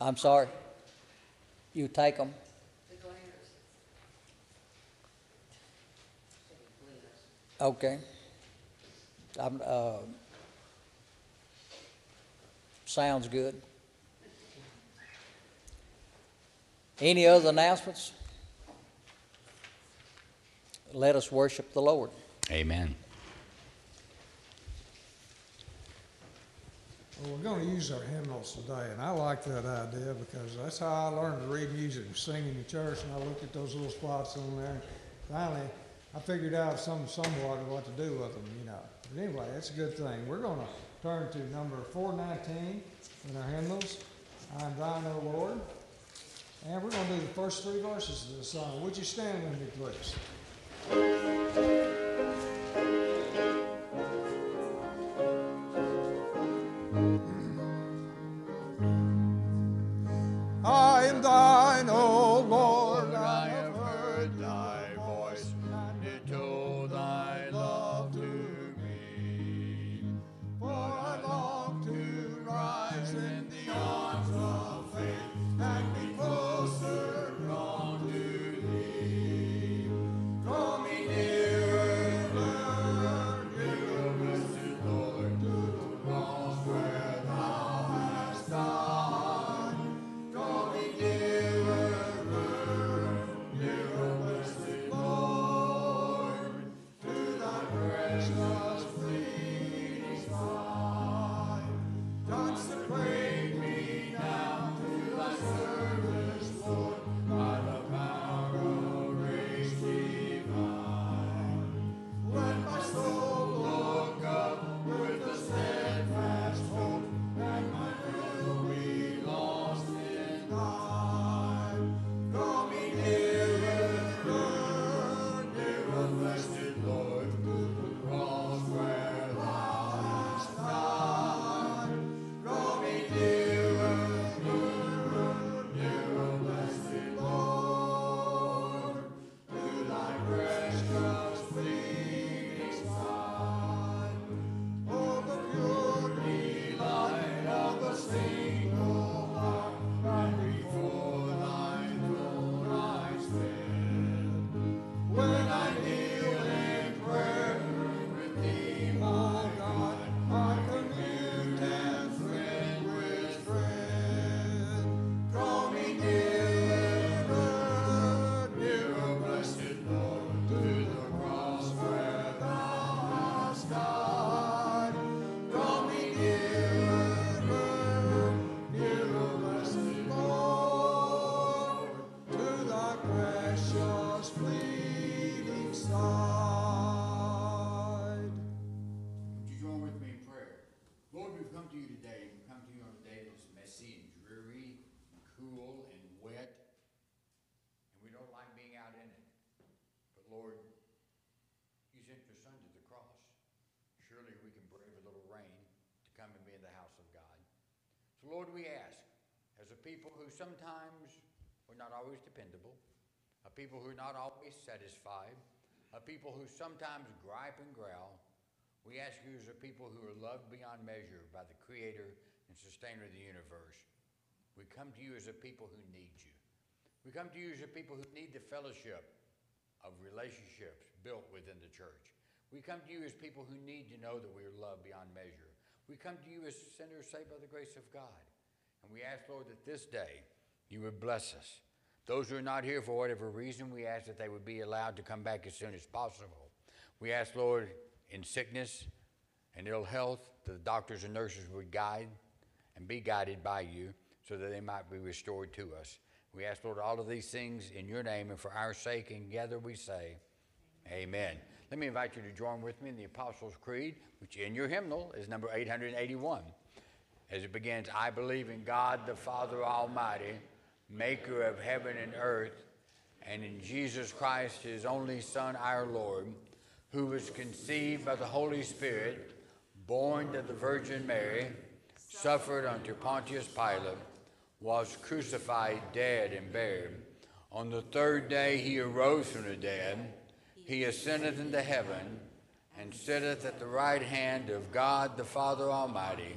I'm sorry? You take them? Okay. I'm, uh, sounds good. Any other announcements? Let us worship the Lord. Amen. Well, we're going to use our hymnals today, and I like that idea because that's how I learned to read music, and sing in the church, and I looked at those little spots on there. And finally, I figured out some somewhat of what to do with them, you know. But anyway, that's a good thing. We're going to turn to number 419 in our hymnals. I'm thine, O Lord. And we're going to do the first three verses of the song. Would you stand with me, please? People who sometimes are not always dependable, a people who are not always satisfied, a people who sometimes gripe and growl, we ask you as a people who are loved beyond measure by the Creator and Sustainer of the universe. We come to you as a people who need you. We come to you as a people who need the fellowship of relationships built within the church. We come to you as people who need to know that we are loved beyond measure. We come to you as sinners saved by the grace of God. And we ask, Lord, that this day you would bless us. Those who are not here for whatever reason, we ask that they would be allowed to come back as soon as possible. We ask, Lord, in sickness and ill health, that the doctors and nurses would guide and be guided by you so that they might be restored to us. We ask, Lord, all of these things in your name and for our sake, and together we say, Amen. Let me invite you to join with me in the Apostles' Creed, which in your hymnal is number 881. As it begins, I believe in God the Father Almighty, maker of heaven and earth, and in Jesus Christ, his only Son, our Lord, who was conceived by the Holy Spirit, born of the Virgin Mary, suffered under Pontius Pilate, was crucified, dead, and buried. On the third day he arose from the dead. He ascended into heaven and sitteth at the right hand of God the Father Almighty.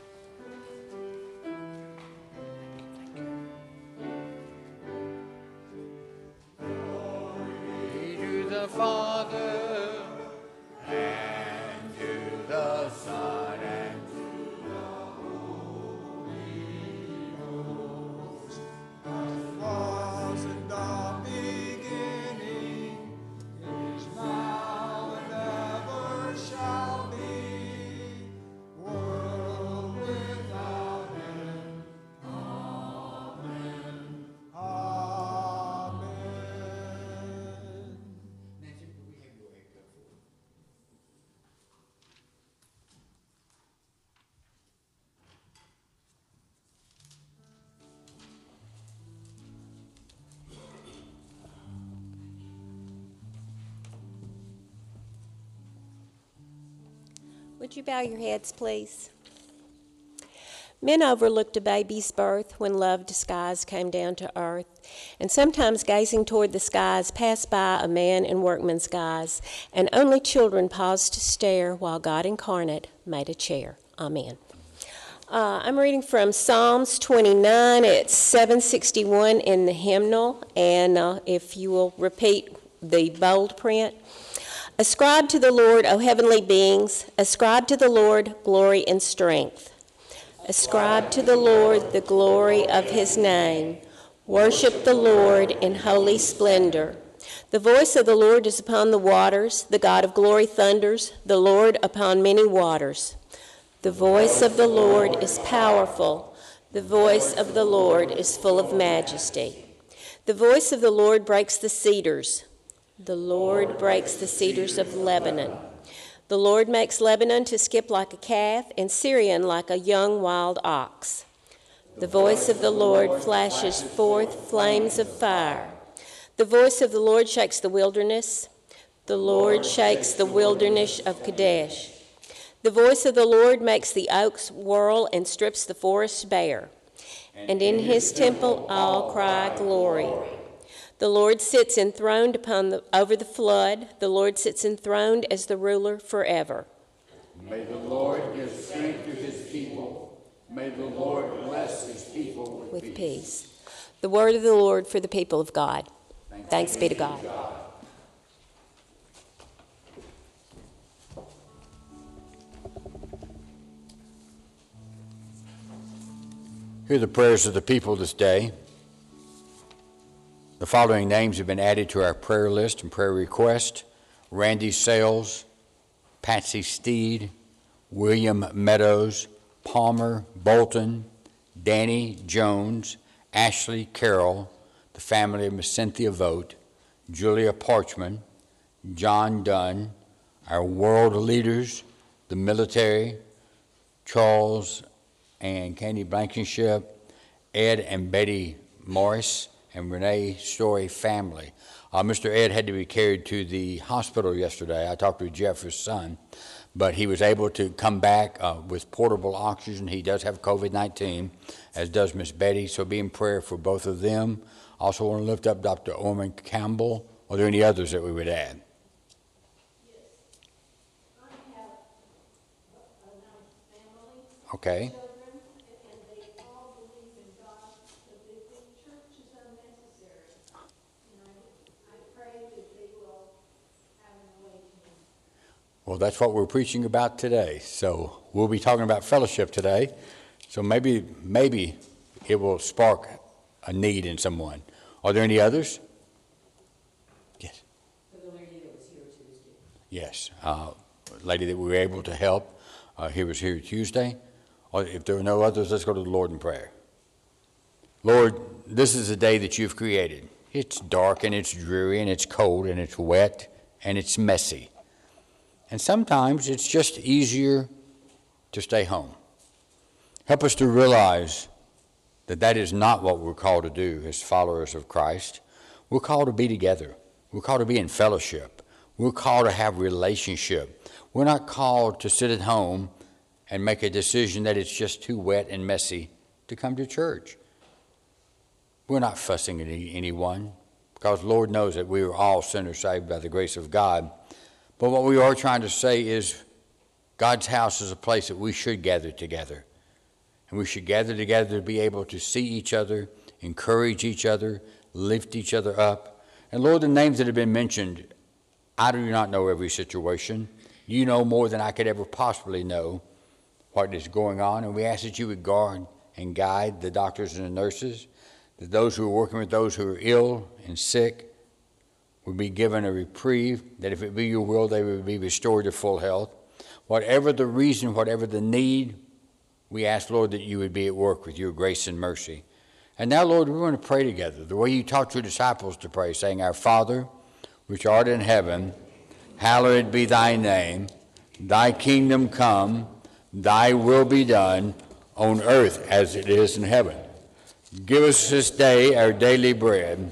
Father Would you bow your heads, please? Men overlooked a baby's birth when love disguised came down to earth, and sometimes gazing toward the skies passed by a man in workman's guise, and only children paused to stare while God incarnate made a chair. Amen. Uh, I'm reading from Psalms 29. It's 761 in the hymnal, and uh, if you will repeat the bold print. Ascribe to the Lord, O heavenly beings, ascribe to the Lord glory and strength. Ascribe to the Lord the glory of his name. Worship the Lord in holy splendor. The voice of the Lord is upon the waters, the God of glory thunders, the Lord upon many waters. The voice of the Lord is powerful, the voice of the Lord is full of majesty. The voice of the Lord breaks the cedars. The Lord breaks the cedars of Lebanon. The Lord makes Lebanon to skip like a calf, and Sirion like a young wild ox. The voice of the Lord flashes forth flames of fire. The voice of the Lord shakes the wilderness. The Lord shakes the wilderness of Kadesh. The voice of the Lord makes the oaks whirl and strips the forests bare. And in his temple all cry glory. The Lord sits enthroned upon the, over the flood. The Lord sits enthroned as the ruler forever. May the Lord give strength to his people. May the Lord bless his people with, with peace. The word of the Lord for the people of God. Thanks be to God. Hear the prayers of the people this day. The following names have been added to our prayer list and prayer request. Randy Sales, Patsy Steed, William Meadows, Palmer Bolton, Danny Jones, Ashley Carroll, the family of Miss Cynthia Vogt, Julia Parchman, John Dunn, our world leaders, the military, Charles and Candy Blankenship, Ed and Betty Morris, and Renee Story family. Uh, Mr. Ed had to be carried to the hospital yesterday. I talked to Jeff, his son, but he was able to come back uh, with portable oxygen. He does have COVID 19, as does Miss Betty, so be in prayer for both of them. Also, want to lift up Dr. Orman Campbell. Are there any others that we would add? Okay. Well, that's what we're preaching about today. So we'll be talking about fellowship today. So maybe, maybe it will spark a need in someone. Are there any others? Yes. Yes. Uh, lady that we were able to help. Uh, he was here Tuesday. Or if there are no others, let's go to the Lord in prayer. Lord, this is a day that you've created. It's dark and it's dreary and it's cold and it's wet and it's messy. And sometimes it's just easier to stay home. Help us to realize that that is not what we're called to do as followers of Christ. We're called to be together. We're called to be in fellowship. We're called to have relationship. We're not called to sit at home and make a decision that it's just too wet and messy to come to church. We're not fussing at any- anyone because Lord knows that we are all sinners saved by the grace of God. But what we are trying to say is God's house is a place that we should gather together. And we should gather together to be able to see each other, encourage each other, lift each other up. And Lord, the names that have been mentioned, I do not know every situation. You know more than I could ever possibly know what is going on. And we ask that you would guard and guide the doctors and the nurses, that those who are working with those who are ill and sick would be given a reprieve, that if it be your will, they would be restored to full health. Whatever the reason, whatever the need, we ask, Lord, that you would be at work with your grace and mercy. And now, Lord, we want to pray together the way you taught your disciples to pray, saying, Our Father, which art in heaven, hallowed be thy name. Thy kingdom come, thy will be done on earth as it is in heaven. Give us this day our daily bread,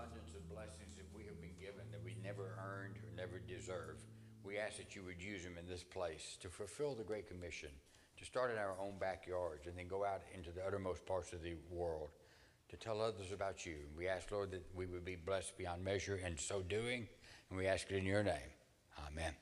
abundance of blessings that we have been given that we never earned or never deserved, we ask that you would use them in this place to fulfill the Great Commission, to start in our own backyards and then go out into the uttermost parts of the world to tell others about you. We ask, Lord, that we would be blessed beyond measure in so doing, and we ask it in your name. Amen.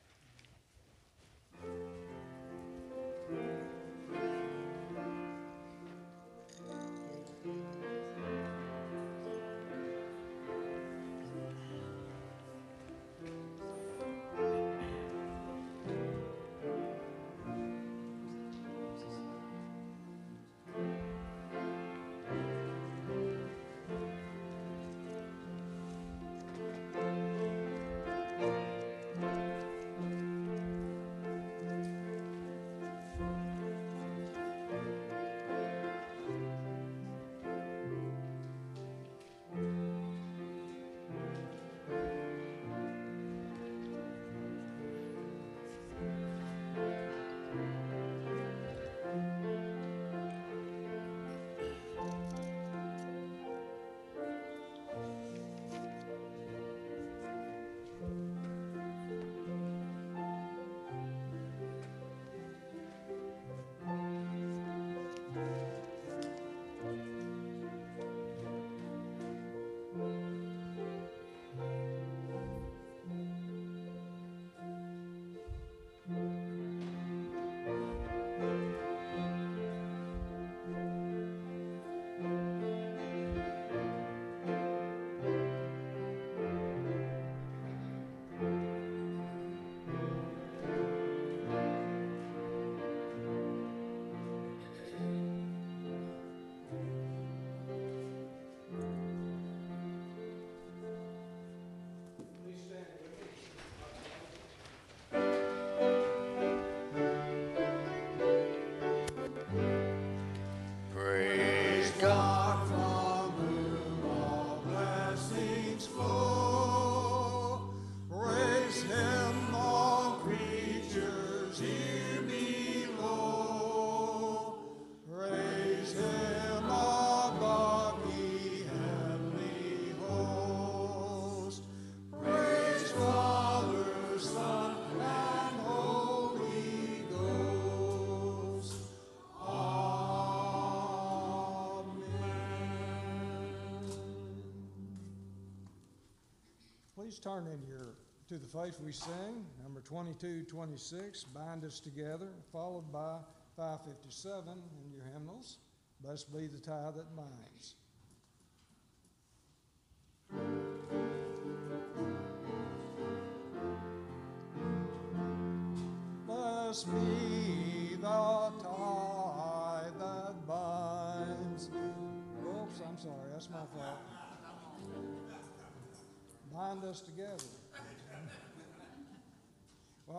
Please turn in your, to the faith we sing, number twenty-two, twenty-six, Bind Us Together, followed by five fifty-seven in your hymnals, Blessed be the tie that binds.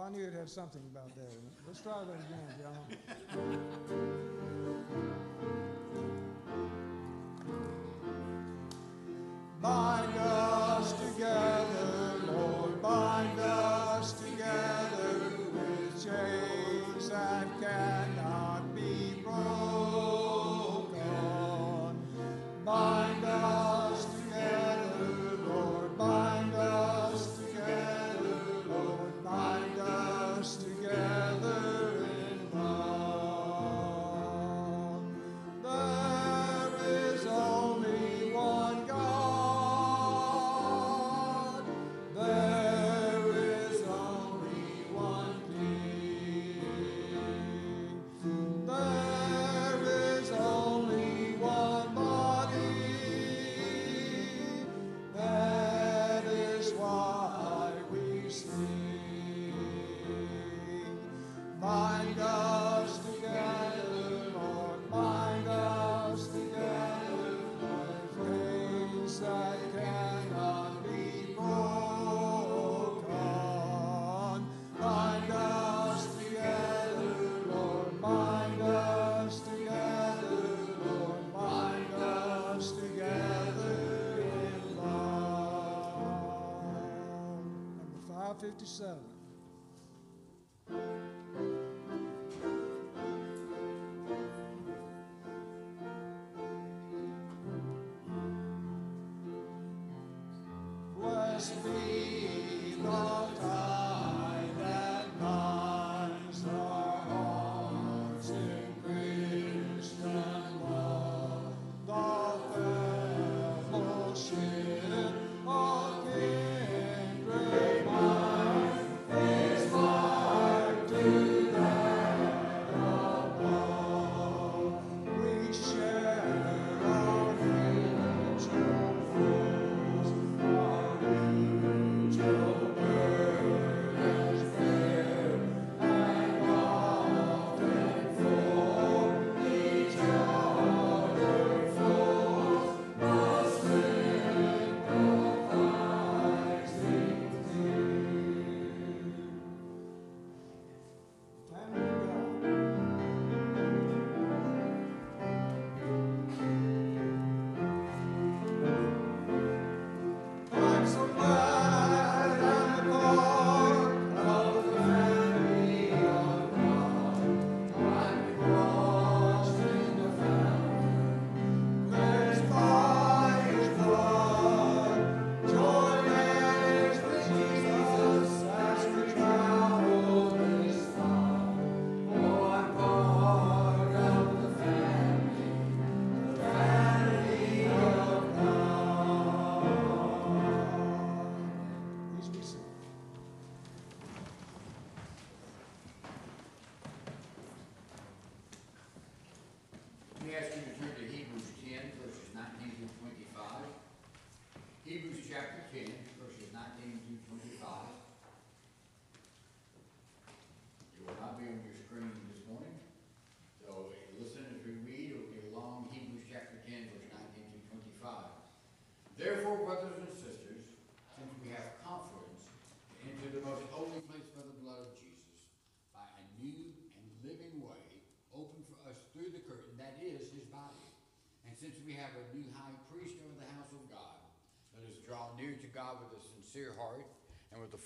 I knew it had something about that. Let's try that again, John. Bind 557.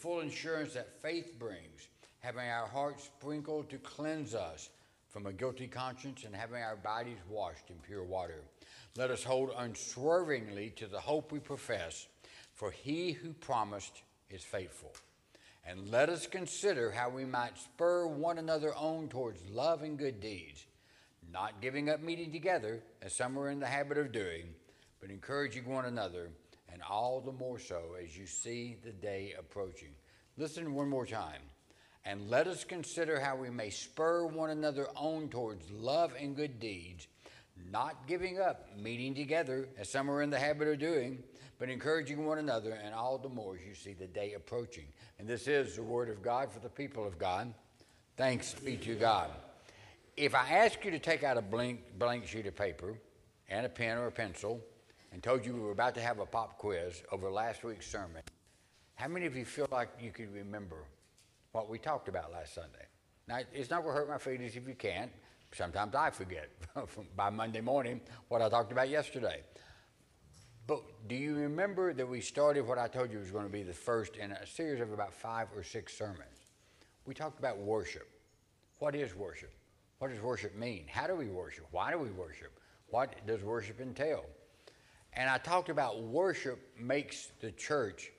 Full assurance that faith brings, having our hearts sprinkled to cleanse us from a guilty conscience and having our bodies washed in pure water. Let us hold unswervingly to the hope we profess, for he who promised is faithful. And let us consider how we might spur one another on towards love and good deeds, not giving up meeting together, as some are in the habit of doing, but encouraging one another, all the more so as you see the day approaching. Listen one more time. And let us consider how we may spur one another on towards love and good deeds, not giving up meeting together, as some are in the habit of doing, but encouraging one another, and all the more as you see the day approaching. And this is the word of God for the people of God. Thanks be to God. If I ask you to take out a blank, blank sheet of paper and a pen or a pencil and told you we were about to have a pop quiz over last week's sermon, how many of you feel like you could remember what we talked about last Sunday? Now, it's not going to hurt my feelings if you can't. Sometimes I forget by Monday morning what I talked about yesterday. But do you remember that we started what I told you was going to be the first in a series of about five or six sermons? We talked about worship. What is worship? What does worship mean? How do we worship? Why do we worship? What does worship entail? And I talked about worship makes the church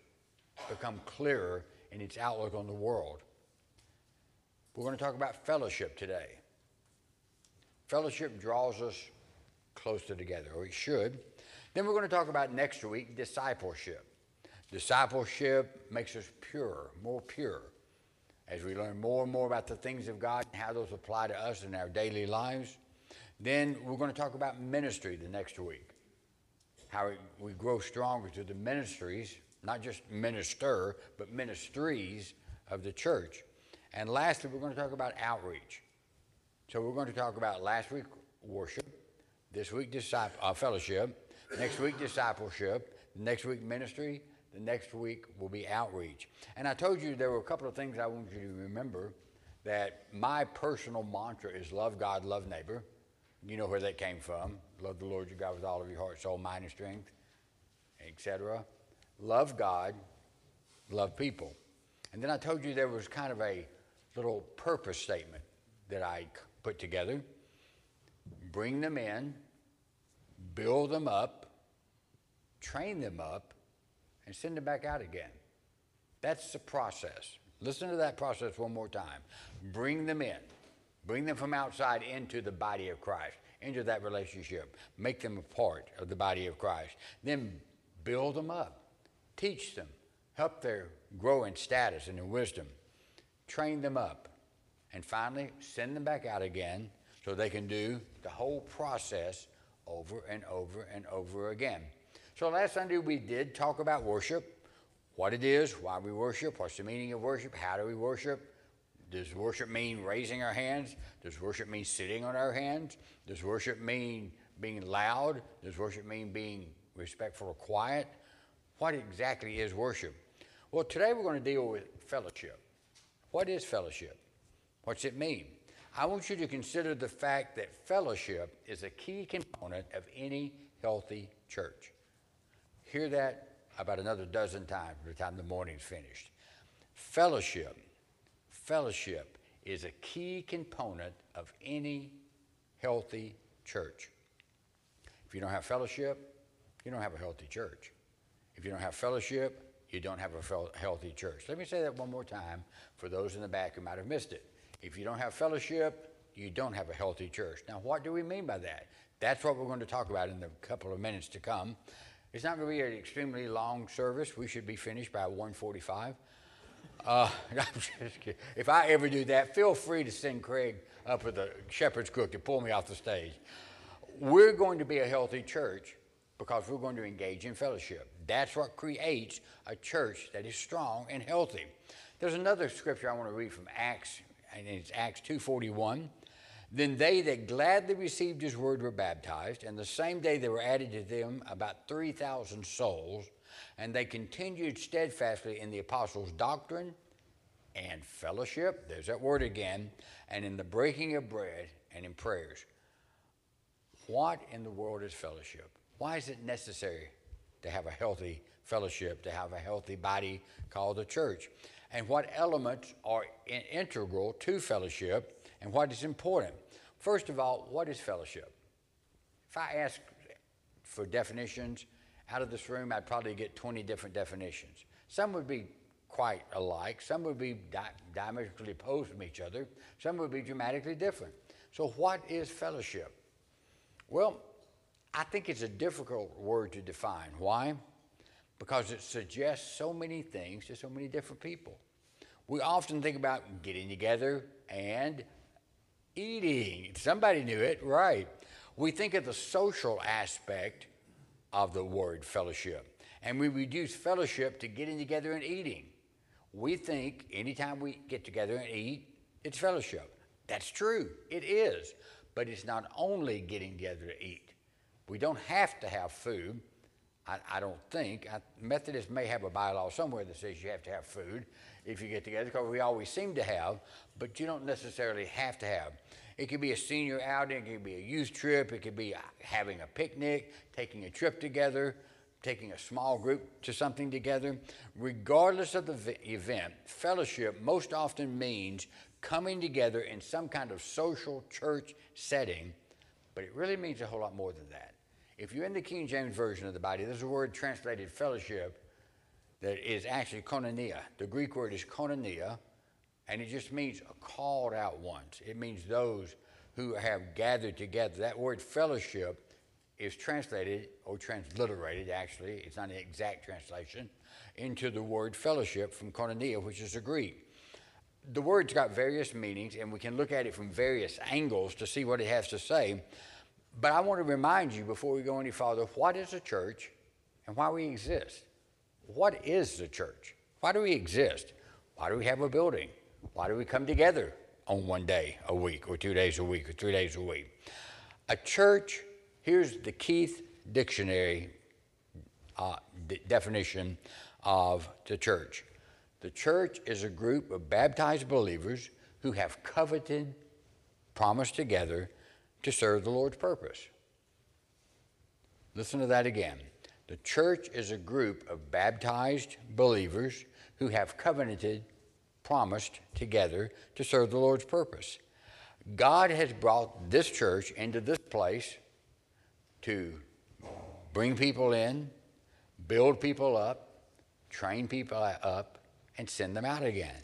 become clearer in its outlook on the world. We're going to talk about fellowship today. Fellowship draws us closer together, or it should. Then we're going to talk about next week discipleship. Discipleship makes us purer, more pure, as we learn more and more about the things of God and how those apply to us in our daily lives. Then we're going to talk about ministry the next week, how we grow stronger through the ministries, not just minister, but ministries of the church. And lastly, we're going to talk about outreach. So we're going to talk about last week worship, this week disciple, uh, fellowship, next week discipleship, next week ministry, the next week will be outreach. And I told you there were a couple of things I want you to remember that my personal mantra is love God, love neighbor. You know where that came from. Love the Lord your God with all of your heart, soul, mind, and strength, etc. Love God, love people. And then I told you there was kind of a little purpose statement that I put together. Bring them in, build them up, train them up, and send them back out again. That's the process. Listen to that process one more time. Bring them in. Bring them from outside into the body of Christ, into that relationship. Make them a part of the body of Christ. Then build them up. Teach them. Help their grow in status and in wisdom. Train them up. And finally, send them back out again so they can do the whole process over and over and over again. So last Sunday we did talk about worship, what it is, why we worship, what's the meaning of worship, how do we worship. Does worship mean raising our hands? Does worship mean sitting on our hands? Does worship mean being loud? Does worship mean being respectful or quiet? What exactly is worship? Well, today we're going to deal with fellowship. What is fellowship? What's it mean? I want you to consider the fact that fellowship is a key component of any healthy church. Hear that about another dozen times by the time the morning's finished. Fellowship, fellowship is a key component of any healthy church. If you don't have fellowship, you don't have a healthy church. If you don't have fellowship, you don't have a healthy church. Let me say that one more time for those in the back who might have missed it. If you don't have fellowship, you don't have a healthy church. Now, what do we mean by that? That's what we're going to talk about in the couple of minutes to come. It's not going to be an extremely long service. We should be finished by 1:45. Uh, if I ever do that, feel free to send Craig up with a shepherd's crook to pull me off the stage. We're going to be a healthy church because we're going to engage in fellowship. That's what creates a church that is strong and healthy. There's another scripture I want to read from Acts, and it's Acts 2:41. Then they that gladly received his word were baptized, and the same day there were added to them about 3,000 souls, and they continued steadfastly in the apostles' doctrine and fellowship, there's that word again, and in the breaking of bread and in prayers. What in the world is fellowship? Why is it necessary to have a healthy fellowship, to have a healthy body called the church? And what elements are integral to fellowship and what is important? First of all, what is fellowship? If I ask for definitions out of this room, I'd probably get 20 different definitions. Some would be quite alike, some would be di- diametrically opposed from each other, some would be dramatically different. So, what is fellowship? Well, I think it's a difficult word to define. Why? Because it suggests so many things to so many different people. We often think about getting together and eating. Somebody knew it, right? We think of the social aspect of the word fellowship, and we reduce fellowship to getting together and eating. We think anytime we get together and eat, It's fellowship. That's true. It is. But it's not only getting together to eat. We don't have to have food. I, I don't think. I, Methodists may have a bylaw somewhere that says you have to have food if you get together, because we always seem to have, but you don't necessarily have to have. It could be a senior outing, it could be a youth trip, it could be uh, having a picnic, taking a trip together, taking a small group to something together. Regardless of the event, fellowship most often means coming together in some kind of social church setting, but it really means a whole lot more than that. If you're in the King James Version of the Bible, there's a word translated fellowship that is actually koinonia. The Greek word is koinonia, and it just means called out ones. It means those who have gathered together. That word fellowship is translated or transliterated, actually, it's not an exact translation, into the word fellowship from koinonia, which is Greek. The word's got various meanings, and we can look at it from various angles to see what it has to say. But I want to remind you before we go any farther what is a church and why we exist? What is the church? Why do we exist? Why do we have a building? Why do we come together on one day a week, or two days a week, or three days a week? A church, here's the Keith Dictionary uh, d- definition of the church the church is a group of baptized believers who have coveted, promised together to serve the Lord's purpose. Listen to that again. The church is a group of baptized believers who have covenanted, promised together to serve the Lord's purpose. God has brought this church into this place to bring people in, build people up, train people up, and send them out again.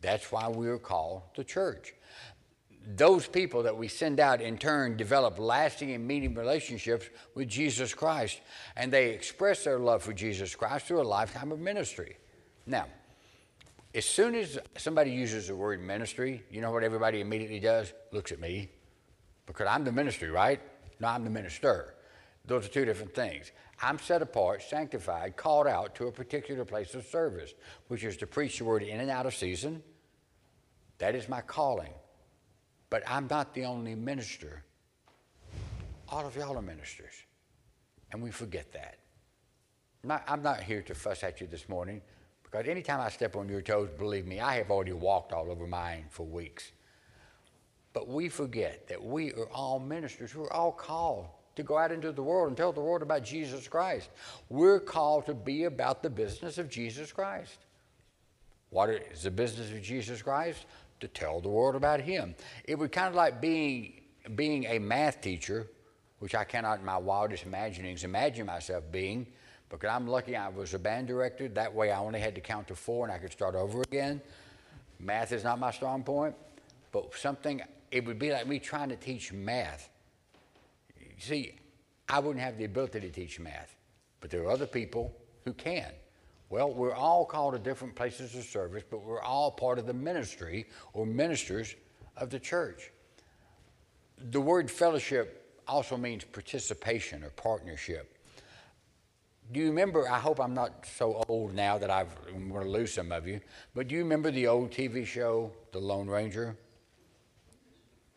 That's why we are called the church. Those people that we send out in turn develop lasting and meaning relationships with Jesus Christ, and they express their love for Jesus Christ through a lifetime of ministry. Now, as soon as somebody uses the word ministry, you know what everybody immediately does? Looks at me. Because I'm the ministry, right? No, I'm the minister. Those are two different things. I'm set apart, sanctified, called out to a particular place of service, which is to preach the word in and out of season. That is my calling. But I'm not the only minister. All of y'all are ministers. And we forget that. I'm not, here to fuss at you this morning because anytime I step on your toes, believe me, I have already walked all over mine for weeks. But we forget that we are all ministers. We're all called to go out into the world and tell the world about Jesus Christ. We're called to be about the business of Jesus Christ. What is the business of Jesus Christ? To tell the world about Him. It would kind of like being, being a math teacher, which I cannot in my wildest imaginings imagine myself being, because I'm lucky I was a band director. That way I only had to count to four and I could start over again. Math is not my strong point, but something, it would be like me trying to teach math You see, I wouldn't have the ability to teach math, but there are other people who can. Well, we're all called to different places of service, but we're all part of the ministry or ministers of the church. The word fellowship also means participation or partnership. Do you remember? I hope I'm not so old now that I've, I'm going to lose some of you, but do you remember the old TV show, The Lone Ranger?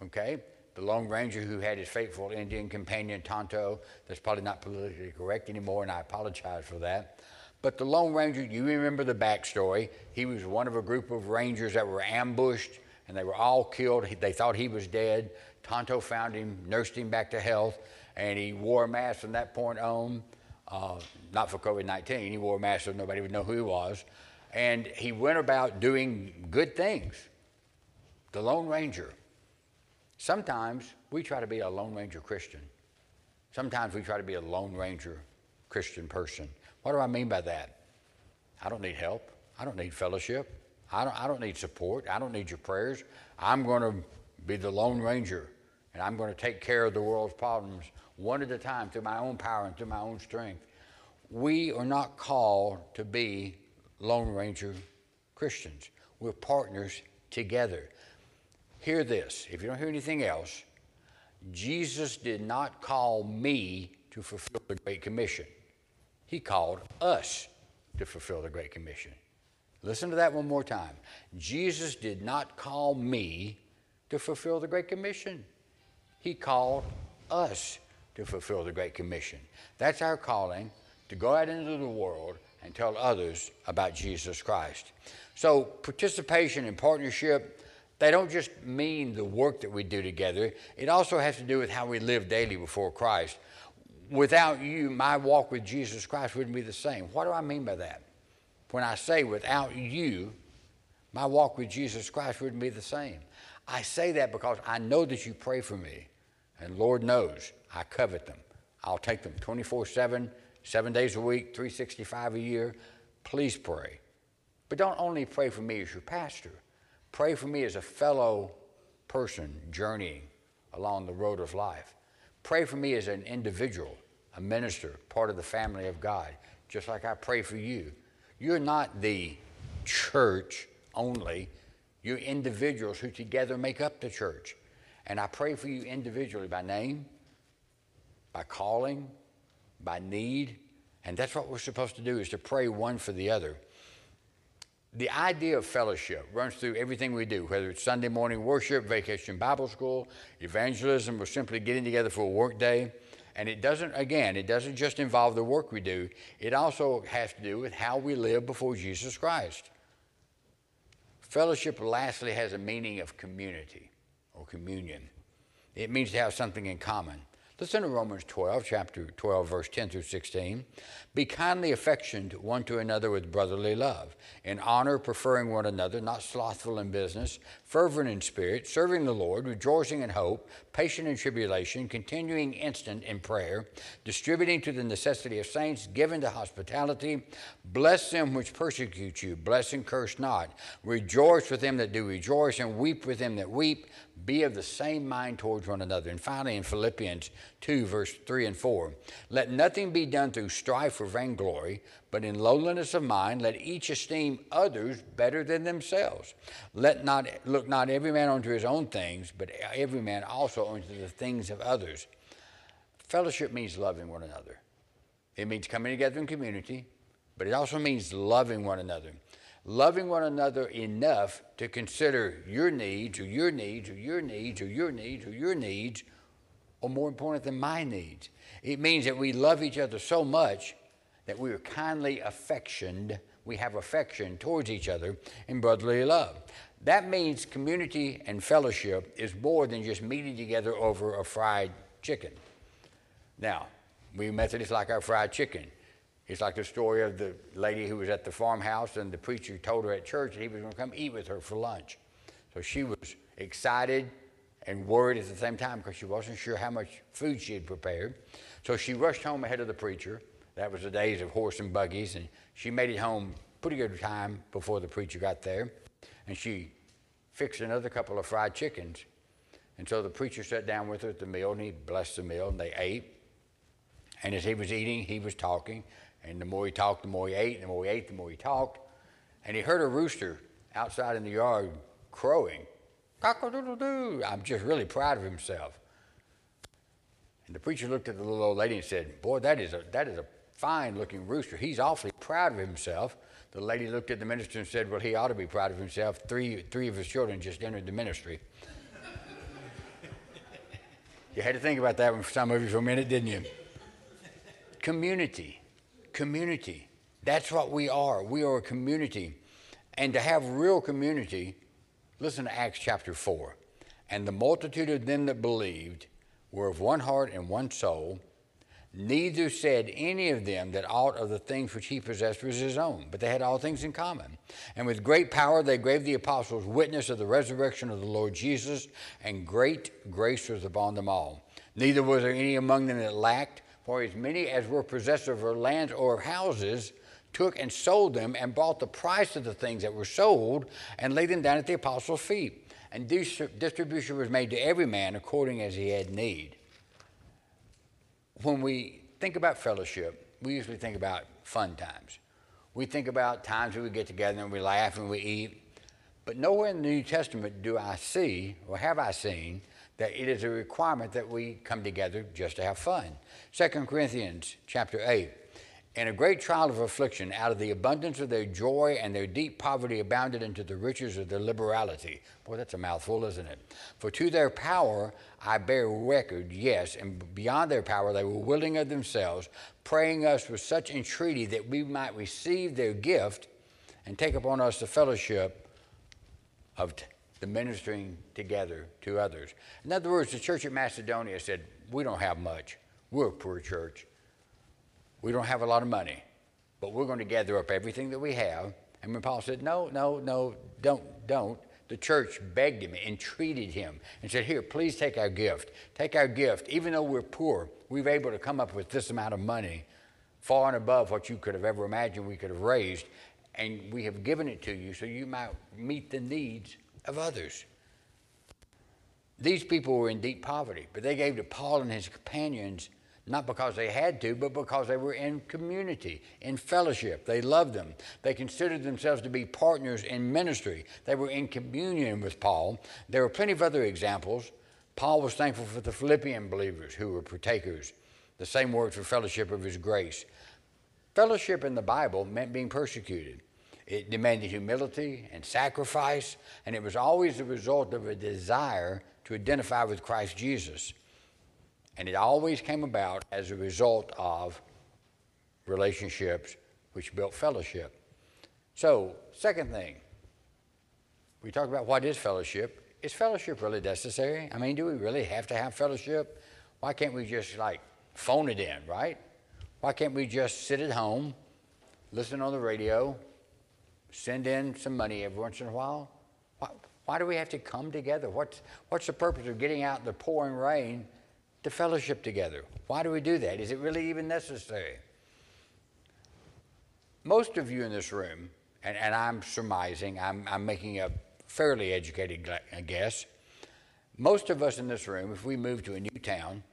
Okay? the Lone Ranger who had his faithful Indian companion Tonto. That's probably not politically correct anymore, and I apologize for that. But the Lone Ranger, do you remember the backstory. He was one of a group of rangers that were ambushed, and they were all killed. They thought he was dead. Tonto found him, nursed him back to health, and he wore a mask from that point on. Uh, not for COVID 19, he wore a mask so nobody would know who he was. And he went about doing good things. The Lone Ranger. Sometimes we try to be a Lone Ranger Christian. Sometimes we try to be a Lone Ranger Christian person. What do I mean by that? I don't need help. I don't need fellowship. I don't, I don't need support. I don't need your prayers. I'm going to be the Lone Ranger, and I'm going to take care of the world's problems one at a time through my own power and through my own strength. We are not called to be Lone Ranger Christians. We're partners together. Hear this if you don't hear anything else, Jesus did not call me to fulfill the Great Commission. He called us to fulfill the Great Commission. Listen to that one more time. Jesus did not call me to fulfill the Great Commission, He called us to fulfill the Great Commission. That's our calling to go out into the world and tell others about Jesus Christ. So, participation and partnership, they don't just mean the work that we do together, it also has to do with how we live daily before Christ. Without you, my walk with Jesus Christ wouldn't be the same. What do I mean by that? When I say without you, my walk with Jesus Christ wouldn't be the same. I say that because I know that you pray for me, and Lord knows I covet them. I'll take them 24 7, seven days a week, 365 a year. Please pray. But don't only pray for me as your pastor, pray for me as a fellow person journeying along the road of life. Pray for me as an individual, a minister, part of the family of God, just like I pray for you. You're not the church only, you're individuals who together make up the church. And I pray for you individually by name, by calling, by need. And that's what we're supposed to do is to pray one for the other. The idea of fellowship runs through everything we do, whether it's Sunday morning worship, vacation Bible school, evangelism, or simply getting together for a work day. And it doesn't, again, it doesn't just involve the work we do, it also has to do with how we live before Jesus Christ. Fellowship, lastly, has a meaning of community or communion. It means to have something in common. Listen to Romans 12, chapter 12, verse 10 through 16. Be kindly affectioned one to another with brotherly love, in honor, preferring one another, not slothful in business, fervent in spirit, serving the Lord, rejoicing in hope, patient in tribulation, continuing instant in prayer, distributing to the necessity of saints, given to hospitality. Bless them which persecute you, bless and curse not. Rejoice with them that do rejoice, and weep with them that weep be of the same mind towards one another. And finally, in Philippians 2, verse 3 and 4, let nothing be done through strife or vainglory, but in lowliness of mind, let each esteem others better than themselves. Let not look not every man unto his own things, but every man also unto the things of others. Fellowship means loving one another. It means coming together in community, but it also means loving one another loving one another enough to consider your needs or your needs or your needs or your needs or your needs are more important than my needs. It means that we love each other so much that we are kindly affectioned, we have affection towards each other in brotherly love. That means community and fellowship is more than just meeting together over a fried chicken. Now, we Methodists like our fried chicken. It's like the story of the lady who was at the farmhouse, and the preacher told her at church that he was going to come eat with her for lunch. So she was excited and worried at the same time because she wasn't sure how much food she had prepared. So she rushed home ahead of the preacher. That was the days of horse and buggies, and she made it home pretty good time before the preacher got there. And she fixed another couple of fried chickens. And so the preacher sat down with her at the meal, and he blessed the meal, and they ate. And as he was eating, he was talking. And the more he talked, the more he ate. And the more he ate, the more he talked. And he heard a rooster outside in the yard crowing. Cock-a-doodle-doo. I'm just really proud of himself. And the preacher looked at the little old lady and said, Boy, that is a, that is a fine looking rooster. He's awfully proud of himself. The lady looked at the minister and said, Well, he ought to be proud of himself. Three, three of his children just entered the ministry. you had to think about that one for some of you for a minute, didn't you? Community community. That's what we are. We are a community. And to have real community, listen to Acts chapter 4. And the multitude of them that believed were of one heart and one soul. Neither said any of them that aught of the things which he possessed was his own, but they had all things in common. And with great power they gave the apostles witness of the resurrection of the Lord Jesus, and great grace was upon them all. Neither was there any among them that lacked for as many as were possessors of lands or of houses took and sold them and bought the price of the things that were sold and laid them down at the apostles' feet. And distribution was made to every man according as he had need. When we think about fellowship, we usually think about fun times. We think about times when we get together and we laugh and we eat. But nowhere in the New Testament do I see, or have I seen, that it is a requirement that we come together just to have fun. 2 Corinthians chapter 8. In a great trial of affliction, out of the abundance of their joy and their deep poverty abounded into the riches of their liberality. Boy, that's a mouthful, isn't it? For to their power I bear record, yes, and beyond their power they were willing of themselves, praying us with such entreaty that we might receive their gift and take upon us the fellowship of t- the ministering together to others. In other words, the church at Macedonia said, We don't have much. We're a poor church. We don't have a lot of money, but we're going to gather up everything that we have. And when Paul said, No, no, no, don't, don't, the church begged him, entreated him, and said, Here, please take our gift. Take our gift. Even though we're poor, we've able to come up with this amount of money, far and above what you could have ever imagined we could have raised, and we have given it to you so you might meet the needs of others. These people were in deep poverty, but they gave to Paul and his companions not because they had to, but because they were in community, in fellowship. They loved them. They considered themselves to be partners in ministry. They were in communion with Paul. There were plenty of other examples. Paul was thankful for the Philippian believers who were partakers. The same word for fellowship of his grace. Fellowship in the Bible meant being persecuted. It demanded humility and sacrifice, and it was always the result of a desire to identify with Christ Jesus. And it always came about as a result of relationships which built fellowship. So, second thing, we talk about what is fellowship. Is fellowship really necessary? I mean, do we really have to have fellowship? Why can't we just like phone it in, right? Why can't we just sit at home, listen on the radio, send in some money every once in a while? Why, why do we have to come together? What's, what's the purpose of getting out in the pouring rain to fellowship together? Why do we do that? Is it really even necessary? Most of you in this room, and, and I'm surmising, I'm, I'm making a fairly educated guess, most of us in this room, if we moved to a new town,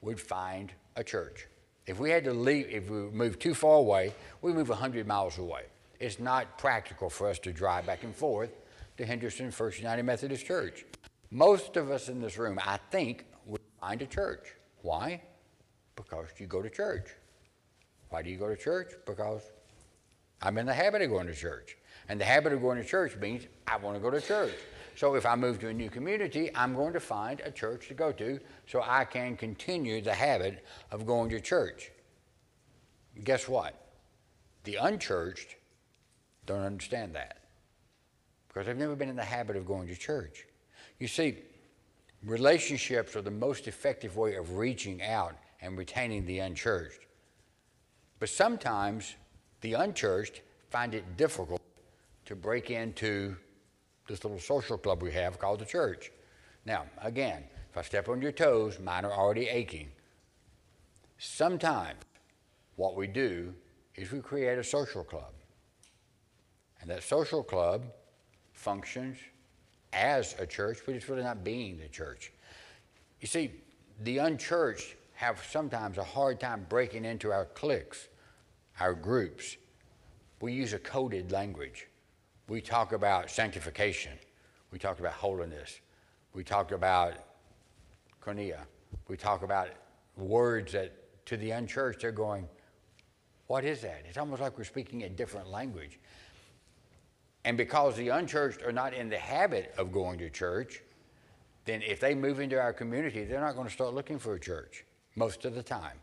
would find a church. If we had to leave, if we moved too far away, we move 100 miles away. It's not practical for us to drive back and forth to Henderson First United Methodist Church. Most of us in this room, I think, find a church. Why? Because you go to church. Why do you go to church? Because I'm in the habit of going to church. And the habit of going to church means I want to go to church. So if I move to a new community, I'm going to find a church to go to so I can continue the habit of going to church. Guess what? The unchurched don't understand that because they've never been in the habit of going to church. You see, relationships are the most effective way of reaching out and retaining the unchurched. But sometimes the unchurched find it difficult to break into this little social club we have called the church. Now, again, if I step on your toes, mine are already aching. Sometimes what we do is we create a social club. And that social club functions as a church, but it's really not being the church. You see, the unchurched have sometimes a hard time breaking into our cliques, our groups. We use a coded language. We talk about sanctification. We talk about holiness. We talk about koinonia. We talk about words that to the unchurched they're going, what is that? It's almost like we're speaking a different language. And because the unchurched are not in the habit of going to church, then if they move into our community, they're not going to start looking for a church most of the time.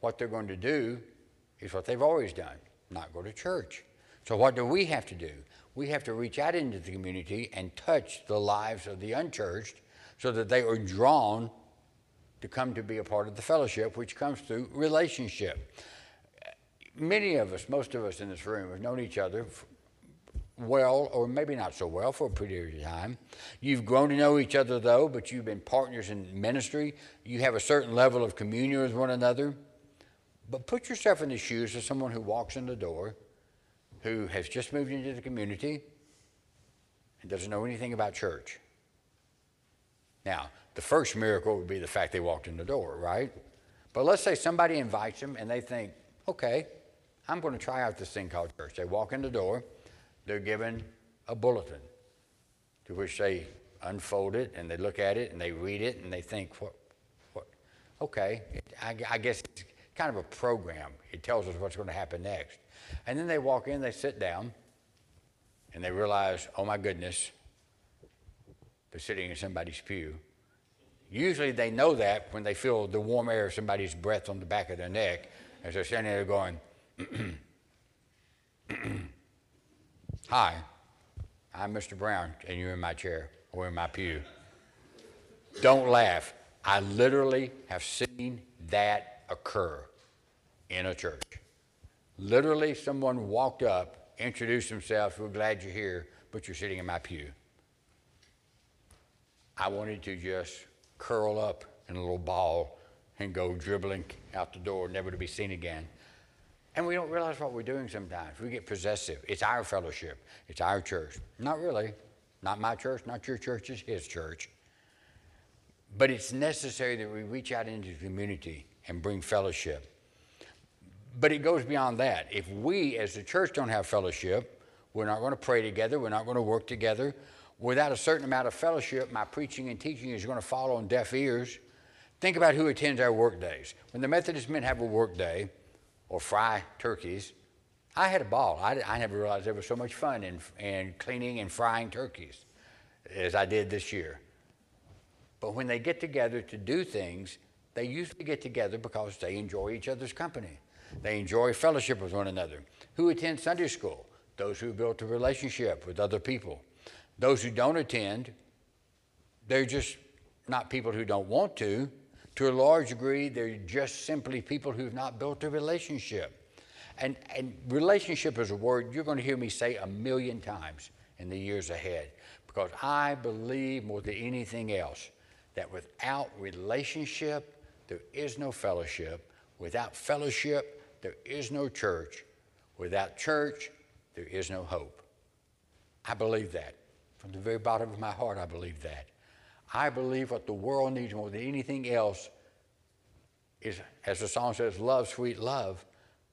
What they're going to do is what they've always done not go to church. So, what do we have to do? We have to reach out into the community and touch the lives of the unchurched so that they are drawn to come to be a part of the fellowship, which comes through relationship. Many of us, most of us in this room, have known each other well, or maybe not so well, for a period of time. You've grown to know each other, though, but you've been partners in ministry. You have a certain level of communion with one another. But put yourself in the shoes of someone who walks in the door, who has just moved into the community, and doesn't know anything about church. Now, the first miracle would be the fact they walked in the door, right? But let's say somebody invites them and they think, okay, I'm going to try out this thing called church. They walk in the door they're given a bulletin to which they unfold it and they look at it and they read it and they think, what, what? okay, I, I guess it's kind of a program. It tells us what's going to happen next. And then they walk in, they sit down, and they realize, oh my goodness, they're sitting in somebody's pew. Usually they know that when they feel the warm air of somebody's breath on the back of their neck as they're standing there going, Hi, I'm Mr. Brown, and you're in my chair or in my pew. Don't laugh. I literally have seen that occur in a church. Literally, someone walked up, introduced themselves, we're glad you're here, but you're sitting in my pew. I wanted to just curl up in a little ball and go dribbling out the door, never to be seen again. And we don't realize what we're doing sometimes. We get possessive. It's our fellowship, it's our church. Not really. Not my church, not your church, it's his church. But it's necessary that we reach out into the community and bring fellowship. But it goes beyond that. If we as a church don't have fellowship, we're not going to pray together, we're not going to work together. Without a certain amount of fellowship, my preaching and teaching is going to fall on deaf ears. Think about who attends our work days. When the Methodist men have a work day or fry turkeys, I had a ball. I, I never realized there was so much fun in, in cleaning and frying turkeys as I did this year. But when they get together to do things, they usually get together because they enjoy each other's company. They enjoy fellowship with one another. Who attend Sunday school? Those who built a relationship with other people. Those who don't attend, they're just not people who don't want to. To a large degree, they're just simply people who've not built a relationship. And, and relationship is a word you're going to hear me say a million times in the years ahead because I believe more than anything else that without relationship, there is no fellowship. Without fellowship, there is no church. Without church, there is no hope. I believe that. From the very bottom of my heart, I believe that. I believe what the world needs more than anything else is, as the song says, love, sweet love.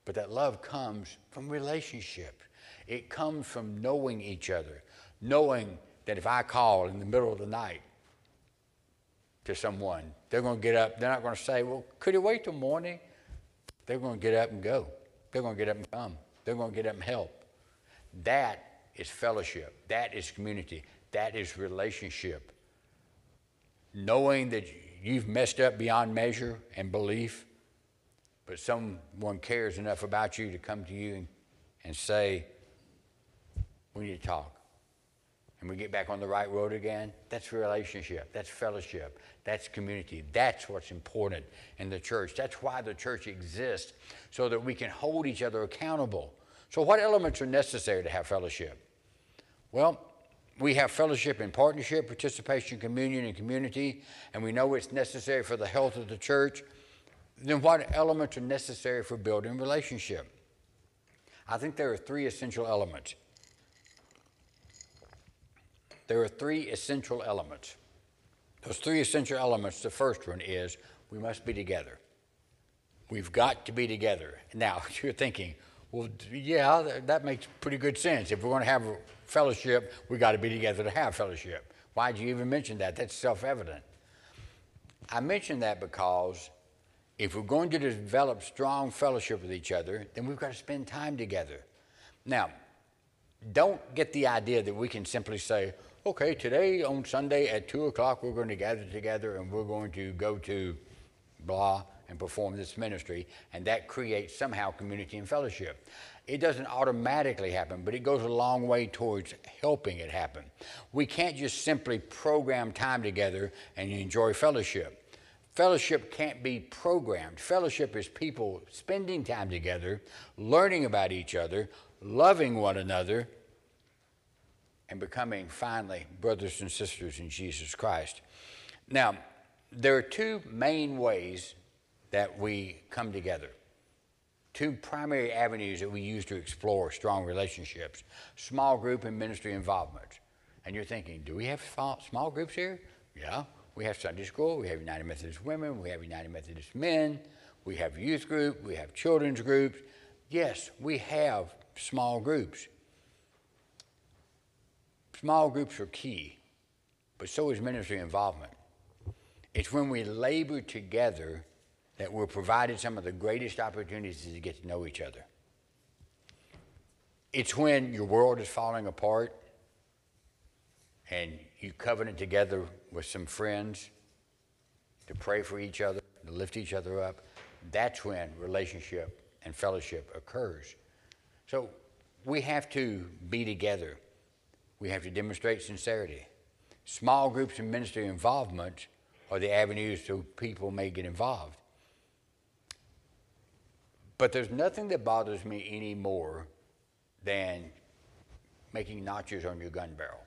But that love comes from relationship. It comes from knowing each other, knowing that if I call in the middle of the night to someone, they're going to get up. They're not going to say, Well, could you wait till morning? They're going to get up and go. They're going to get up and come. They're going to get up and help. That is fellowship. That is community. That is relationship. Knowing that you've messed up beyond measure and belief, but someone cares enough about you to come to you and, and say, We need to talk. And we get back on the right road again. That's relationship. That's fellowship. That's community. That's what's important in the church. That's why the church exists, so that we can hold each other accountable. So, what elements are necessary to have fellowship? Well, we have fellowship and partnership, participation, communion, and community, and we know it's necessary for the health of the church. Then, what elements are necessary for building relationship? I think there are three essential elements. There are three essential elements. Those three essential elements the first one is we must be together. We've got to be together. Now, you're thinking, well, yeah, that makes pretty good sense. If we're going to have fellowship, we've got to be together to have fellowship. Why'd you even mention that? That's self evident. I mention that because if we're going to develop strong fellowship with each other, then we've got to spend time together. Now, don't get the idea that we can simply say, okay, today on Sunday at 2 o'clock, we're going to gather together and we're going to go to blah and perform this ministry, and that creates somehow community and fellowship. It doesn't automatically happen, but it goes a long way towards helping it happen. We can't just simply program time together and enjoy fellowship. Fellowship can't be programmed. Fellowship is people spending time together, learning about each other, loving one another, and becoming finally brothers and sisters in Jesus Christ. Now, there are two main ways that we come together. Two primary avenues that we use to explore strong relationships small group and ministry involvement. And you're thinking, do we have small groups here? Yeah. We have Sunday school, we have United Methodist Women, we have United Methodist Men, we have youth group, we have children's groups. Yes, we have small groups. Small groups are key, but so is ministry involvement. It's when we labor together that we're provided some of the greatest opportunities to get to know each other. It's when your world is falling apart and you covenant together with some friends to pray for each other, to lift each other up. That's when relationship and fellowship occurs. So we have to be together. We have to demonstrate sincerity. Small groups and ministry involvement are the avenues so people may get involved. But there's nothing that bothers me any more than making notches on your gun barrel.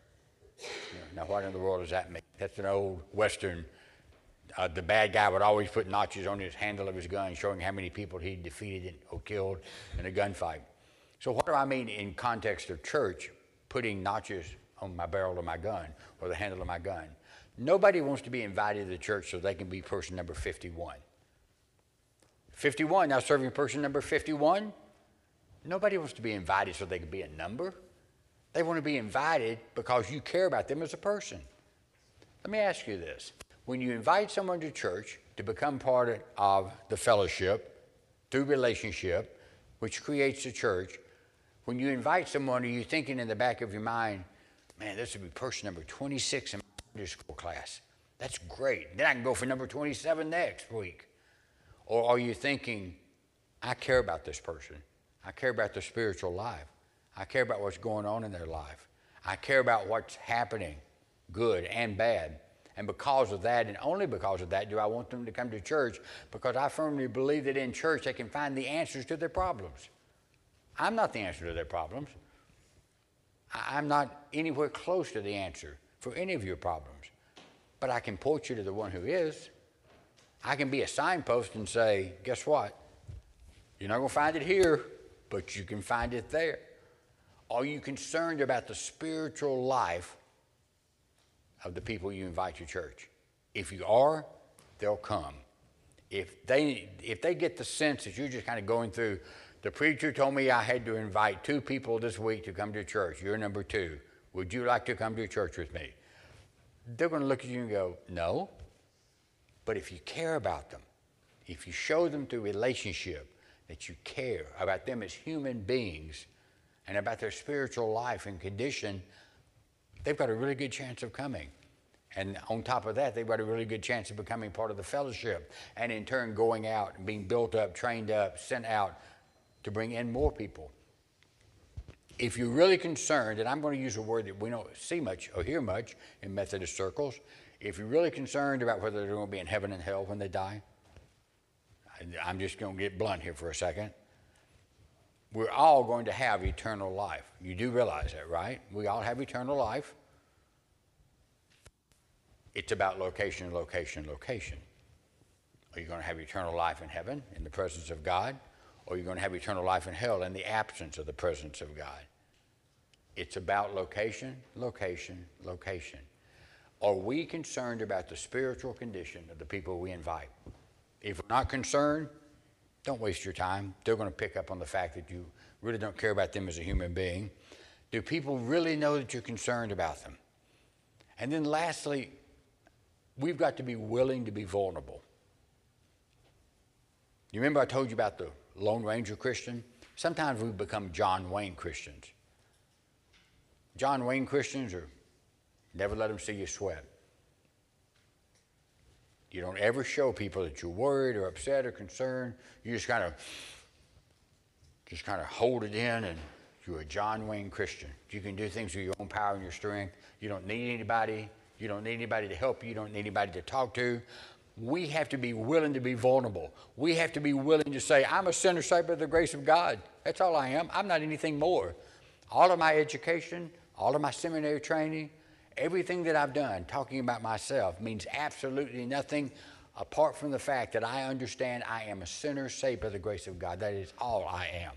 You know, now, what in the world does that mean? That's an old Western. Uh, the bad guy would always put notches on his handle of his gun, showing how many people he defeated or killed in a gunfight. So, what do I mean in context of church, putting notches on my barrel of my gun or the handle of my gun? Nobody wants to be invited to the church so they can be person number 51. 51, now serving person number 51. Nobody wants to be invited so they can be a number. They want to be invited because you care about them as a person. Let me ask you this. When you invite someone to church to become part of the fellowship through relationship, which creates the church, when you invite someone, are you thinking in the back of your mind, man, this would be person number 26 in my Sunday school class? That's great. Then I can go for number 27 next week. Or are you thinking, I care about this person? I care about their spiritual life. I care about what's going on in their life. I care about what's happening, good and bad. And because of that, and only because of that, do I want them to come to church because I firmly believe that in church they can find the answers to their problems. I'm not the answer to their problems. I'm not anywhere close to the answer for any of your problems. But I can point you to the one who is. I can be a signpost and say, guess what? You're not going to find it here, but you can find it there. Are you concerned about the spiritual life of the people you invite to church? If you are, they'll come. If they, if they get the sense that you're just kind of going through, the preacher told me I had to invite two people this week to come to church. You're number two. Would you like to come to church with me? They're going to look at you and go, no. But if you care about them, if you show them through relationship that you care about them as human beings, and about their spiritual life and condition, they've got a really good chance of coming. And on top of that, they've got a really good chance of becoming part of the fellowship and in turn going out and being built up, trained up, sent out to bring in more people. If you're really concerned, and I'm going to use a word that we don't see much or hear much in Methodist circles, if you're really concerned about whether they're going to be in heaven and hell when they die, I'm just going to get blunt here for a second we're all going to have eternal life. You do realize that, right? We all have eternal life. It's about location, location, location. Are you going to have eternal life in heaven in the presence of God? Or are you going to have eternal life in hell in the absence of the presence of God? It's about location, location, location. Are we concerned about the spiritual condition of the people we invite? If we're not concerned, don't waste your time. They're going to pick up on the fact that you really don't care about them as a human being. Do people really know that you're concerned about them? And then lastly, we've got to be willing to be vulnerable. You remember I told you about the Lone Ranger Christian? Sometimes we become John Wayne Christians. John Wayne Christians are never let them see you sweat. You don't ever show people that you're worried or upset or concerned. You just kind of just kind of hold it in and you're a John Wayne Christian. You can do things with your own power and your strength. You don't need anybody. You don't need anybody to help you. You don't need anybody to talk to. We have to be willing to be vulnerable. We have to be willing to say, I'm a sinner saved by the grace of God. That's all I am. I'm not anything more. All of my education, all of my seminary training, everything that I've done talking about myself means absolutely nothing apart from the fact that I understand I am a sinner saved by the grace of God. That is all I am.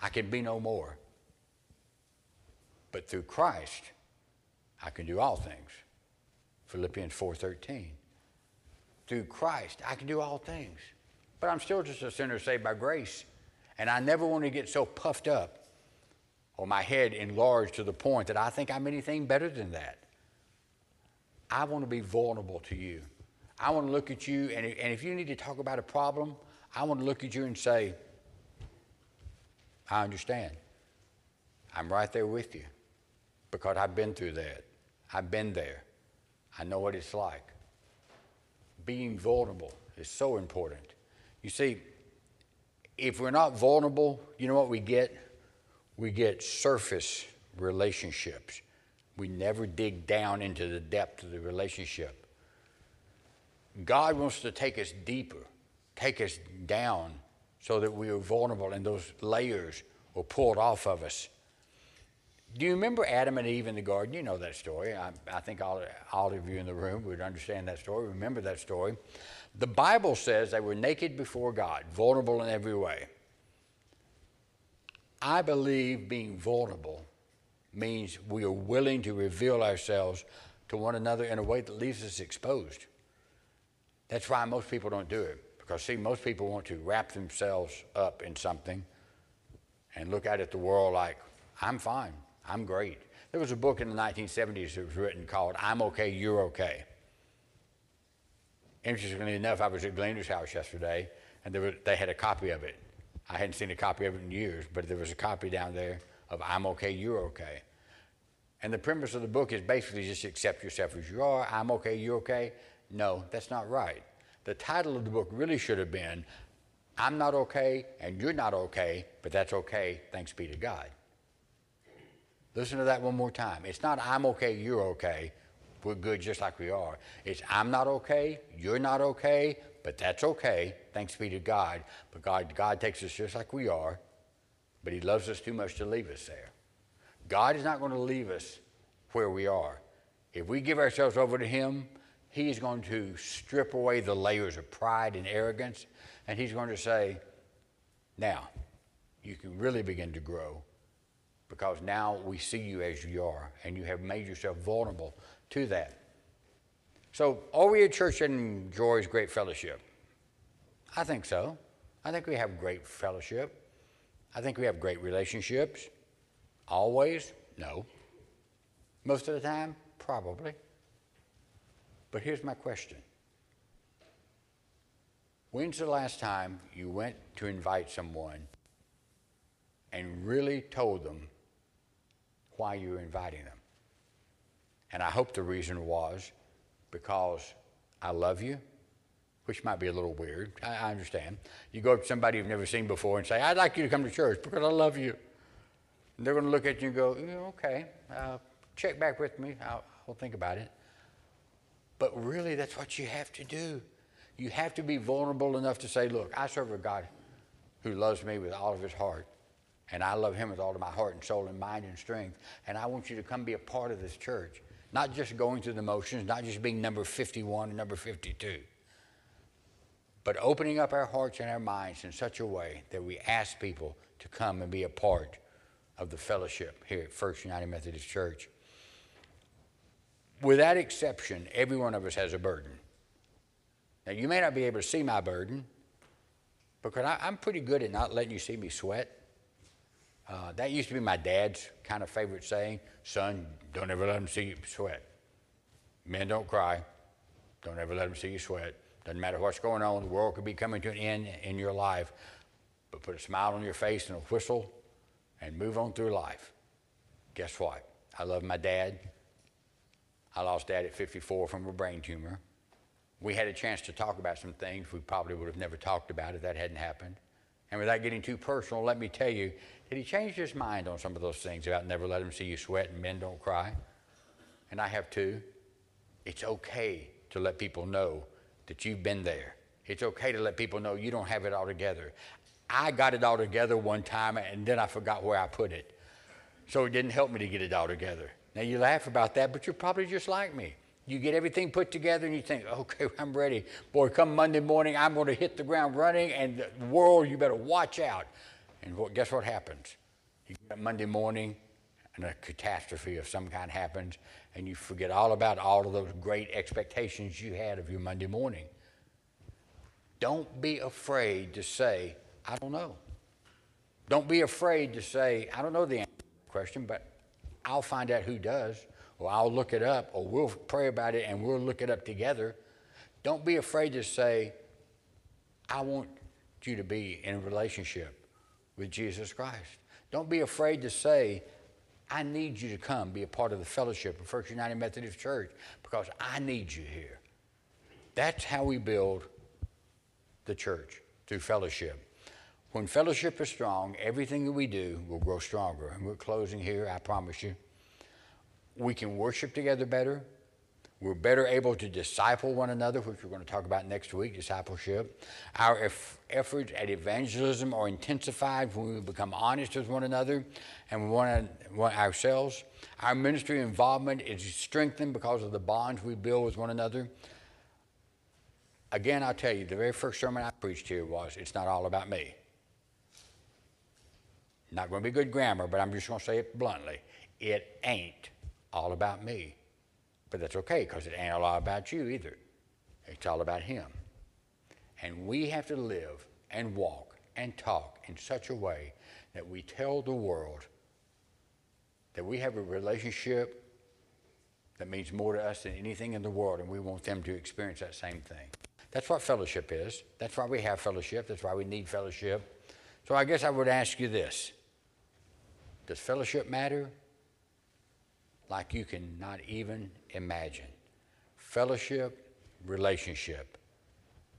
I can be no more. But through Christ, I can do all things. Philippians 4:13. Through Christ, I can do all things. But I'm still just a sinner saved by grace. And I never want to get so puffed up or my head enlarged to the point that I think I'm anything better than that. I want to be vulnerable to you. I want to look at you, and and if you need to talk about a problem, I want to look at you and say, I understand. I'm right there with you because I've been through that. I've been there. I know what it's like. Being vulnerable is so important. You see, if we're not vulnerable, you know what we get? We get surface relationships. We never dig down into the depth of the relationship. God wants to take us deeper, take us down so that we are vulnerable and those layers are pulled off of us. Do you remember Adam and Eve in the garden? You know that story. I, I think all, all of you in the room would understand that story, remember that story. The Bible says they were naked before God, vulnerable in every way. I believe being vulnerable means we are willing to reveal ourselves to one another in a way that leaves us exposed. That's why most people don't do it. Because, see, most people want to wrap themselves up in something and look out at the world like, I'm fine, I'm great. There was a book in the 1970s that was written called I'm Okay, You're Okay. Interestingly enough, I was at Glender's house yesterday, and was, they had a copy of it. I hadn't seen a copy of it in years, but there was a copy down there of I'm Okay, You're Okay. And the premise of the book is basically just accept yourself as you are. I'm okay, you're okay. No, that's not right. The title of the book really should have been I'm not okay and you're not okay, but that's okay, thanks be to God. Listen to that one more time. It's not I'm okay, you're okay. We're good just like we are. It's I'm not okay, you're not okay, but that's okay, thanks be to God. But God, God takes us just like we are, but He loves us too much to leave us there. God is not going to leave us where we are. If we give ourselves over to Him, He's going to strip away the layers of pride and arrogance, and He's going to say, Now, you can really begin to grow because now we see you as you are, and you have made yourself vulnerable to that. So, are we a church that enjoys great fellowship? I think so. I think we have great fellowship. I think we have great relationships. Always? No. Most of the time? Probably. But here's my question When's the last time you went to invite someone and really told them why you were inviting them? And I hope the reason was because I love you, which might be a little weird. I, I understand. You go up to somebody you've never seen before and say, I'd like you to come to church because I love you. And they're going to look at you and go, okay, uh, check back with me. I'll, I'll think about it. But really, that's what you have to do. You have to be vulnerable enough to say, look, I serve a God who loves me with all of his heart. And I love him with all of my heart and soul and mind and strength. And I want you to come be a part of this church. Not just going through the motions, not just being number 51 and number 52, but opening up our hearts and our minds in such a way that we ask people to come and be a part of the fellowship here at First United Methodist Church. Without exception, every one of us has a burden. Now, you may not be able to see my burden because I, am pretty good at not letting you see me sweat. Uh, that used to be my dad's kind of favorite saying son, don't ever let them see you sweat. Men don't cry. Don't ever let them see you sweat. Doesn't matter what's going on, the world could be coming to an end in your life, but put a smile on your face and a whistle and move on through life. Guess what? I love my dad. I lost dad at 54 from a brain tumor. We had a chance to talk about some things we probably would have never talked about if that hadn't happened. And without getting too personal, let me tell you that he changed his mind on some of those things about never let him see you sweat and men don't cry. And I have too. It's okay to let people know that you've been there. It's okay to let people know you don't have it all together. I got it all together one time and then I forgot where I put it. So it didn't help me to get it all together. Now you laugh about that, but you're probably just like me. You get everything put together and you think, okay, I'm ready. Boy, come Monday morning, I'm going to hit the ground running, and the world, you better watch out. And what, guess what happens? You get Monday morning, and a catastrophe of some kind happens, and you forget all about all of those great expectations you had of your Monday morning. Don't be afraid to say, I don't know. Don't be afraid to say, I don't know the answer to the question, but I'll find out who does, or I'll look it up, or we'll pray about it and we'll look it up together. Don't be afraid to say, I want you to be in a relationship with Jesus Christ. Don't be afraid to say, I need you to come be a part of the fellowship of First United Methodist Church because I need you here. That's how we build the church through fellowship. When fellowship is strong, everything that we do will grow stronger. And we're closing here, I promise you. We can worship together better. We're better able to disciple one another, which we're going to talk about next week discipleship. Our eff- efforts at evangelism are intensified when we become honest with one another and one, one ourselves. Our ministry involvement is strengthened because of the bonds we build with one another. Again, I'll tell you, the very first sermon I preached here was It's Not All About Me. Not going to be good grammar, but I'm just going to say it bluntly. It ain't all about me. But that's okay because it ain't all about you either. It's all about Him. And we have to live and walk and talk in such a way that we tell the world that we have a relationship that means more to us than anything in the world, and we want them to experience that same thing. That's what fellowship is. That's why we have fellowship. That's why we need fellowship. So I guess I would ask you this Does fellowship matter? Like you cannot even imagine. Fellowship, relationship.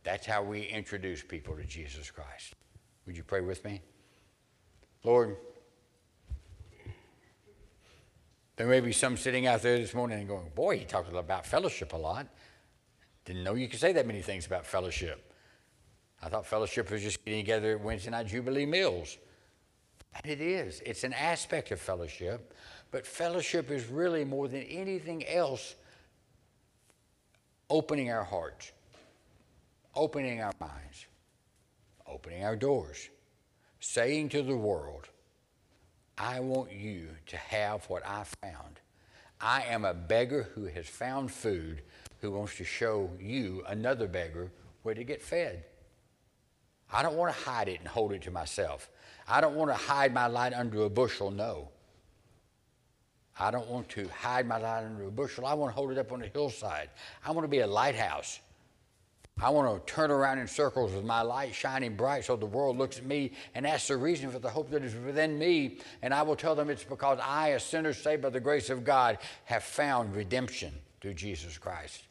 That's how we introduce people to Jesus Christ. Would you pray with me? Lord, there may be some sitting out there this morning and going, Boy, he talked about fellowship a lot. Didn't know you could say that many things about fellowship. I thought fellowship was just getting together at Wednesday night Jubilee meals. And it is. It's an aspect of fellowship. But fellowship is really more than anything else opening our hearts, opening our minds, opening our doors, saying to the world, I want you to have what I found. I am a beggar who has found food who wants to show you, another beggar, where to get fed. I don't want to hide it and hold it to myself. I don't want to hide my light under a bushel, no. I don't want to hide my light under a bushel. I want to hold it up on a hillside. I want to be a lighthouse. I want to turn around in circles with my light shining bright so the world looks at me and asks the reason for the hope that is within me. And I will tell them it's because I, a sinner saved by the grace of God, have found redemption through Jesus Christ.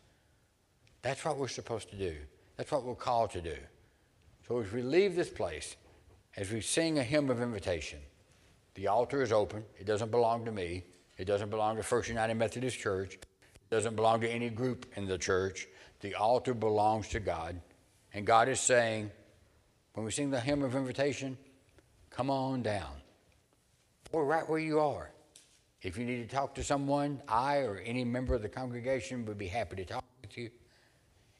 That's what we're supposed to do. That's what we're called to do. So as we leave this place, as we sing a hymn of invitation, the altar is open. It doesn't belong to me. It doesn't belong to First United Methodist Church. It doesn't belong to any group in the church. The altar belongs to God. And God is saying, when we sing the hymn of invitation, come on down. Or right where you are. If you need to talk to someone, I or any member of the congregation would be happy to talk with you.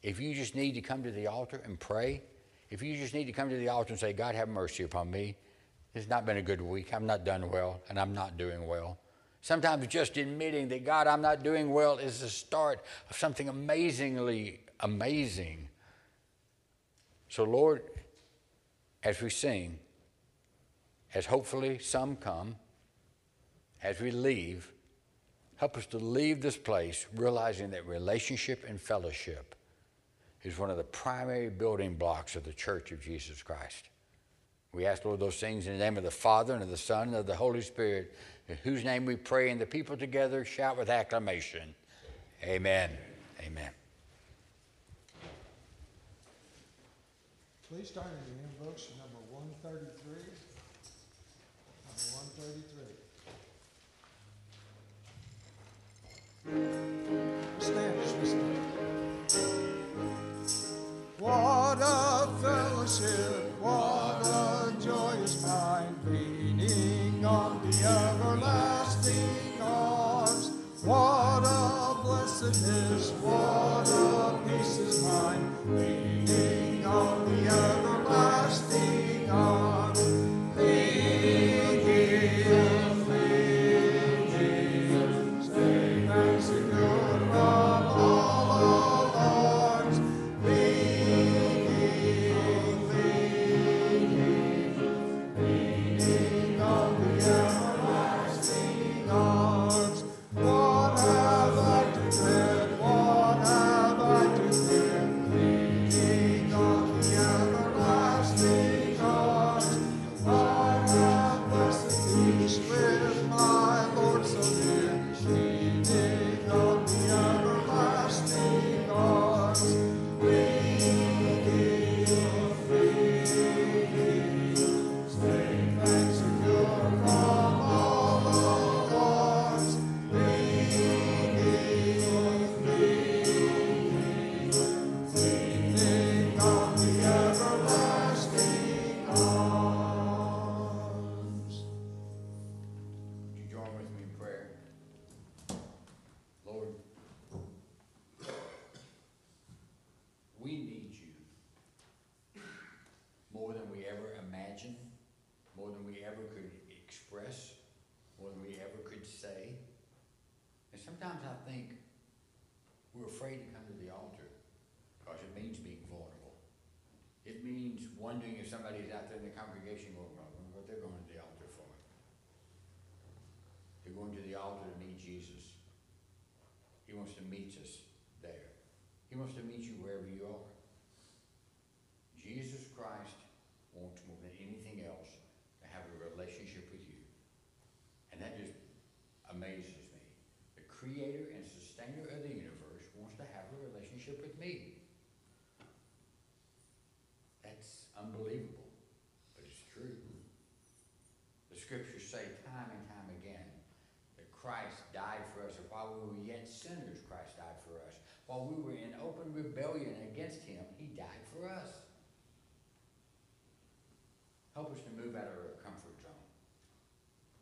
If you just need to come to the altar and pray, if you just need to come to the altar and say, God, have mercy upon me, it's not been a good week. I'm not done well, and I'm not doing well. Sometimes just admitting that, God, I'm not doing well is the start of something amazingly amazing. So, Lord, as we sing, as hopefully some come, as we leave, help us to leave this place realizing that relationship and fellowship is one of the primary building blocks of the church of Jesus Christ. We ask, Lord, those things in the name of the Father and of the Son and of the Holy Spirit, in whose name we pray, and the people together shout with acclamation. Amen. Amen. Please turn in your hymn books to number one thirty-three. Number one thirty-three. Stand as. What a fellowship, what a joyous mind, leaning on the everlasting arms. What a blessedness, what a peace is mine, I need it rebellion against him, he died for us. Help us to move out of our comfort zone.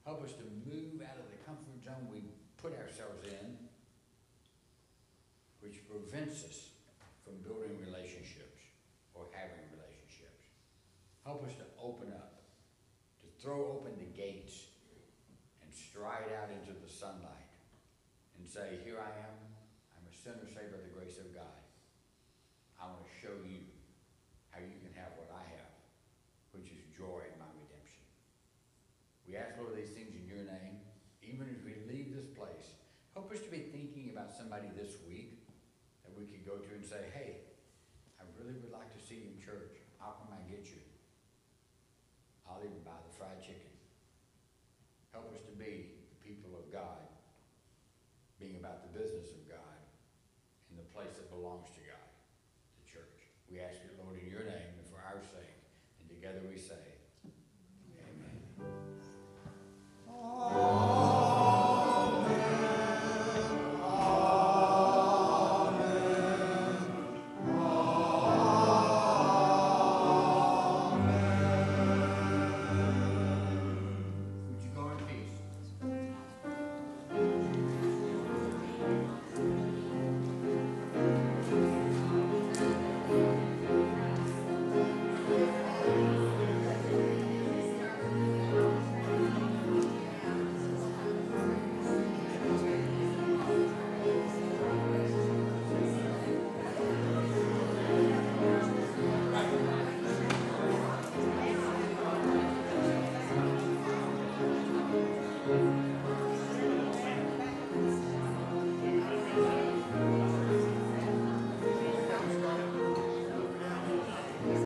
Help us to move out of the comfort zone we put ourselves in, which prevents us from building relationships or having relationships. Help us to open up, to throw open the gates and stride out into the sunlight and say, Here I am.